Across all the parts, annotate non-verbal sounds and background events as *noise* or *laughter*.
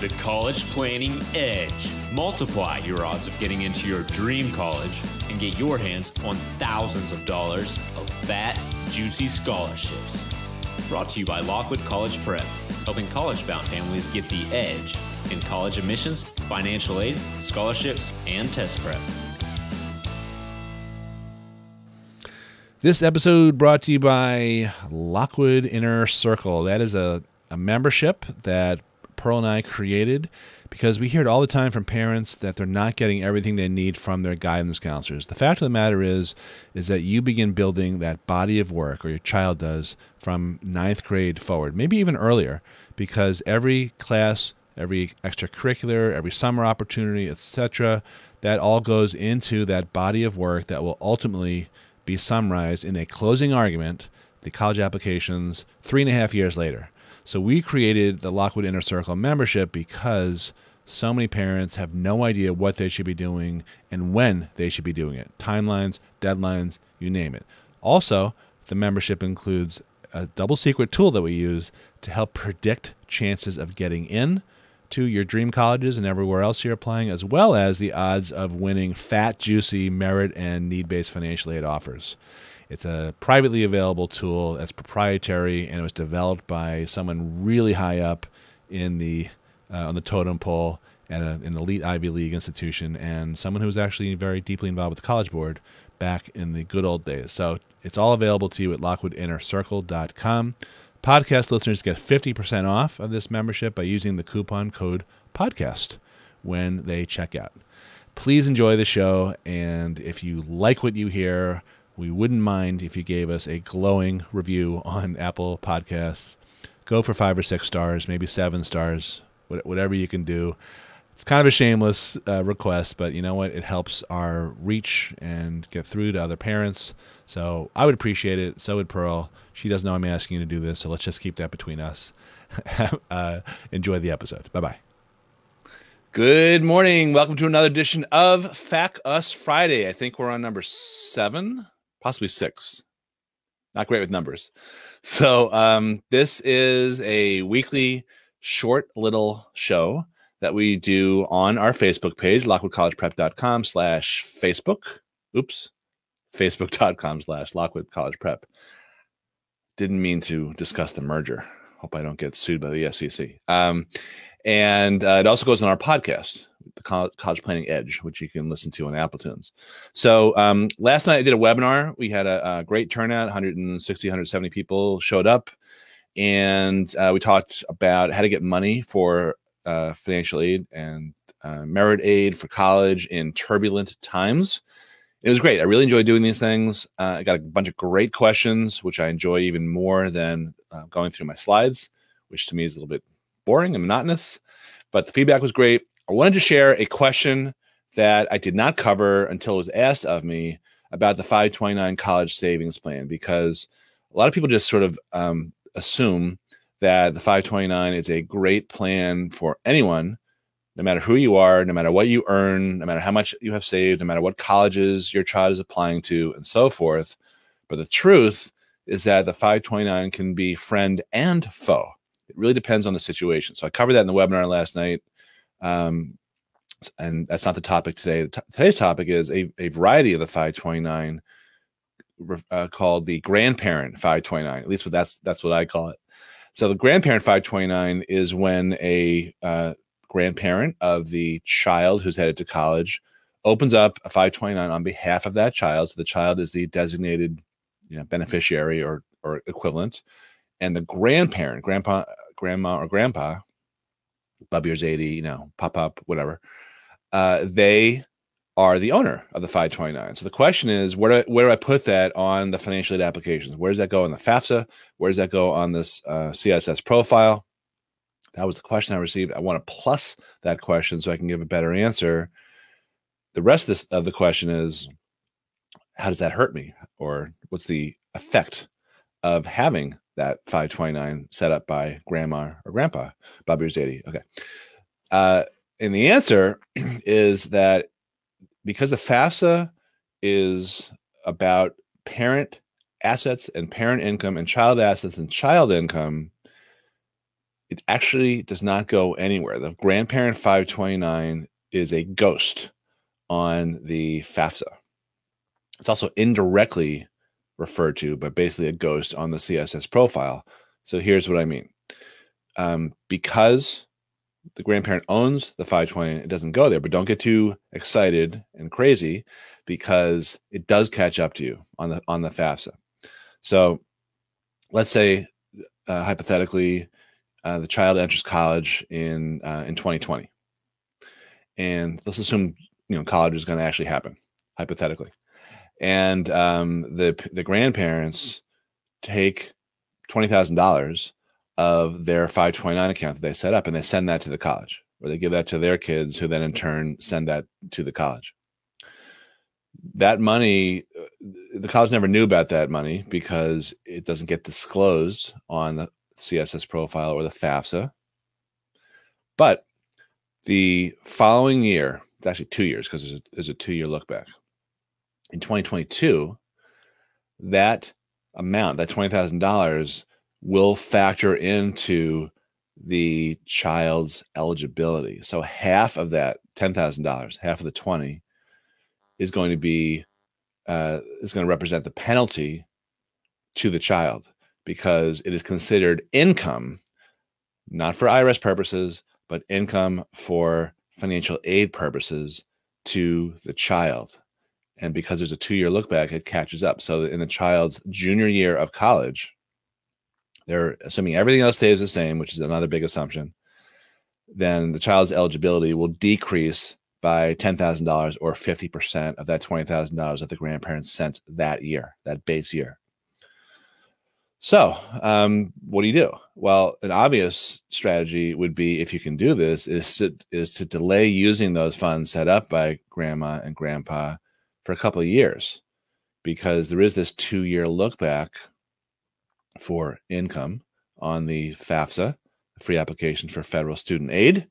The College Planning Edge. Multiply your odds of getting into your dream college and get your hands on thousands of dollars of fat, juicy scholarships. Brought to you by Lockwood College Prep, helping college bound families get the edge in college admissions, financial aid, scholarships, and test prep. This episode brought to you by Lockwood Inner Circle. That is a, a membership that Pearl and I created because we hear it all the time from parents that they're not getting everything they need from their guidance counselors. The fact of the matter is, is that you begin building that body of work, or your child does, from ninth grade forward, maybe even earlier, because every class, every extracurricular, every summer opportunity, etc., that all goes into that body of work that will ultimately be summarized in a closing argument, the college applications, three and a half years later. So we created the Lockwood Inner Circle membership because so many parents have no idea what they should be doing and when they should be doing it. Timelines, deadlines, you name it. Also, the membership includes a double secret tool that we use to help predict chances of getting in to your dream colleges and everywhere else you're applying, as well as the odds of winning fat, juicy merit and need based financial aid offers. It's a privately available tool that's proprietary and it was developed by someone really high up in the uh, on the totem pole at a, an elite Ivy League institution and someone who was actually very deeply involved with the College Board back in the good old days. So it's all available to you at lockwoodinnercircle.com. Podcast listeners get 50% off of this membership by using the coupon code podcast when they check out. Please enjoy the show and if you like what you hear, we wouldn't mind if you gave us a glowing review on *laughs* Apple Podcasts. Go for five or six stars, maybe seven stars, whatever you can do. It's kind of a shameless uh, request, but you know what? It helps our reach and get through to other parents. So I would appreciate it. So would Pearl. She doesn't know I'm asking you to do this, so let's just keep that between us. *laughs* uh, enjoy the episode. Bye bye. Good morning. Welcome to another edition of FAQ Us Friday. I think we're on number seven possibly six. Not great with numbers. So um, this is a weekly short little show that we do on our Facebook page, lockwoodcollegeprep.com slash Facebook. Oops. Facebook.com slash Lockwood College Prep. Didn't mean to discuss the merger. Hope I don't get sued by the SEC. Um, and uh, it also goes on our podcast, the College Planning Edge, which you can listen to on Apple Tunes. So um, last night I did a webinar. We had a, a, great turnout 160, 170 people showed up. And uh, we talked about how to get money for uh, financial aid and uh, merit aid for college in turbulent times. It was great. I really enjoyed doing these things. Uh, I got a bunch of great questions, which I enjoy even more than uh, going through my slides, which to me is a little bit boring and monotonous. But the feedback was great. I wanted to share a question that I did not cover until it was asked of me about the 529 college savings plan because a lot of people just sort of um, assume that the 529 is a great plan for anyone, no matter who you are, no matter what you earn, no matter how much you have saved, no matter what colleges your child is applying to, and so forth. But the truth is that the 529 can be friend and foe. It really depends on the situation. So I covered that in the webinar last night. Um, and that's not the topic today. today's topic is a, a variety of the 529 uh, called the grandparent 529. At least what that's that's what I call it. So the grandparent 529 is when a uh, grandparent of the child who's headed to college opens up a 529 on behalf of that child. So the child is the designated you know, beneficiary or or equivalent, and the grandparent, grandpa, grandma, or grandpa Bubby or Zadie, you know, pop up, whatever. Uh, they are the owner of the 529. So the question is, where do I, where do I put that on the financial aid applications? Where does that go on the FAFSA? Where does that go on this uh, CSS profile? That was the question I received. I want to plus that question so I can give a better answer. The rest of, this, of the question is, how does that hurt me? Or what's the effect of having that 529 set up by grandma or grandpa, Bubby Zadie. Okay. Uh, and the answer *clears throat* is that because the FAFSA is about parent assets and parent income and child assets and child income, it actually does not go anywhere. The grandparent 529 is a ghost on the FAFSA. It's also indirectly referred to, but basically a ghost on the CSS profile. So here's what I mean. Um, because the grandparent owns the 520, it doesn't go there, but don't get too excited and crazy because it does catch up to you on the on the FAFSA. So let's say uh, hypothetically uh, the child enters college in uh, in 2020, and let's assume you know college is going to actually happen hypothetically, and um, the the grandparents take twenty thousand dollars of their 529 account that they set up and they send that to the college or they give that to their kids who then in turn send that to the college. That money uh, the college never knew about that money because it doesn't get disclosed on the css profile or the fafsa but the following year it's actually two years because there's, there's a, two year look back in 2022 that amount that $20000 will factor into the child's eligibility so half of that $10000 half of the 20 is going to be uh, is going to represent the penalty to the child because it is considered income, not for IRS purposes, but income for financial aid purposes to the child. And because there's a two year look back, it catches up. So in the child's junior year of college, they're assuming everything else stays the same, which is another big assumption. Then the child's eligibility will decrease by $10,000 or 50% of that $20,000 that the grandparents sent that year, that base year. So, um, what do you do? Well, an obvious strategy would be if you can do this is to, is to delay using those funds set up by grandma and grandpa for a couple of years because there is this two year look back for income on the FAFSA, free application for federal student aid.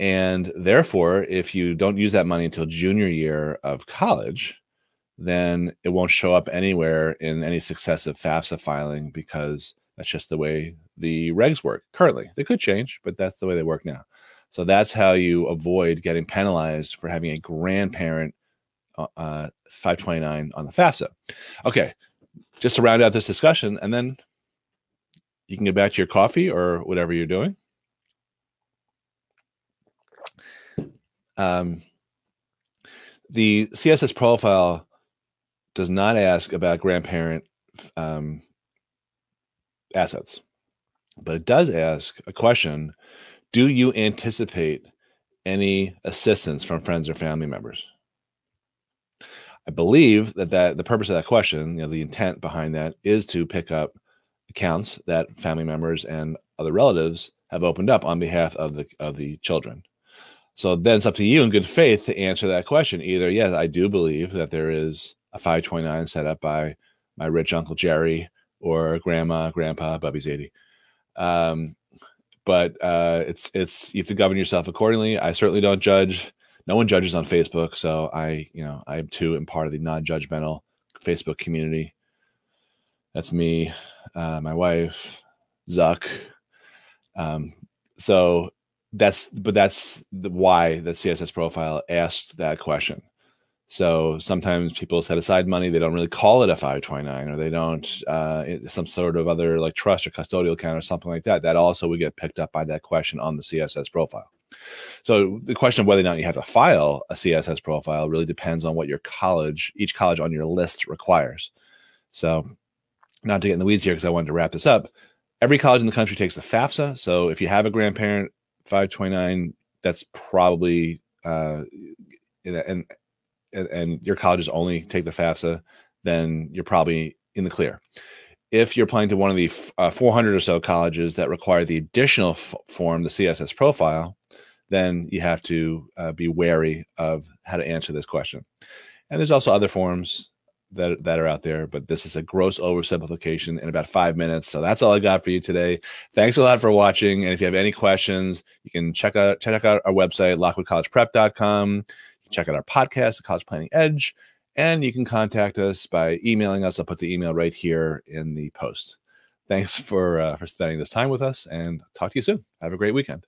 And therefore, if you don't use that money until junior year of college, then it won't show up anywhere in any successive FAFSA filing because that's just the way the regs work currently. They could change, but that's the way they work now. So that's how you avoid getting penalized for having a grandparent uh, uh 529 on the FAFSA. Okay, just to round out this discussion, and then you can get back to your coffee or whatever you're doing. Um, the CSS profile does not ask about grandparent um, assets, but it does ask a question Do you anticipate any assistance from friends or family members? I believe that, that the purpose of that question, you know, the intent behind that is to pick up accounts that family members and other relatives have opened up on behalf of the of the children. So then it's up to you in good faith to answer that question. Either, yes, I do believe that there is a 529 set up by my rich uncle Jerry or grandma, grandpa, Bubby Zadie. Um, but uh, it's it's you have to govern yourself accordingly. I certainly don't judge. No one judges on Facebook, so I you know I am too and part of the non-judgmental Facebook community. That's me, uh, my wife, Zuck. Um, so that's but that's the why the css profile asked that question so sometimes people set aside money they don't really call it a 529 or they don't uh, some sort of other like trust or custodial account or something like that that also would get picked up by that question on the css profile so the question of whether or not you have to file a css profile really depends on what your college each college on your list requires so not to get in the weeds here because i wanted to wrap this up every college in the country takes the fafsa so if you have a grandparent 529 that's probably uh and and, your colleges only take the FAFSA, then you're probably in the clear. If you're applying to one of the uh, 400 or so colleges that require the additional f- form, the CSS profile, then you have to uh, be wary of how to answer this question. And there's also other forms that that are out there, but this is a gross oversimplification in about five minutes. So that's all I got for you today. Thanks a lot for watching. And if you have any questions, you can check out check out our website, lockwoodcollegeprep.com. Check out our podcast, the College Planning Edge, and you can contact us by emailing us. I'll put the email right here in the post. Thanks for uh, for spending this time with us, and talk to you soon. Have a great weekend.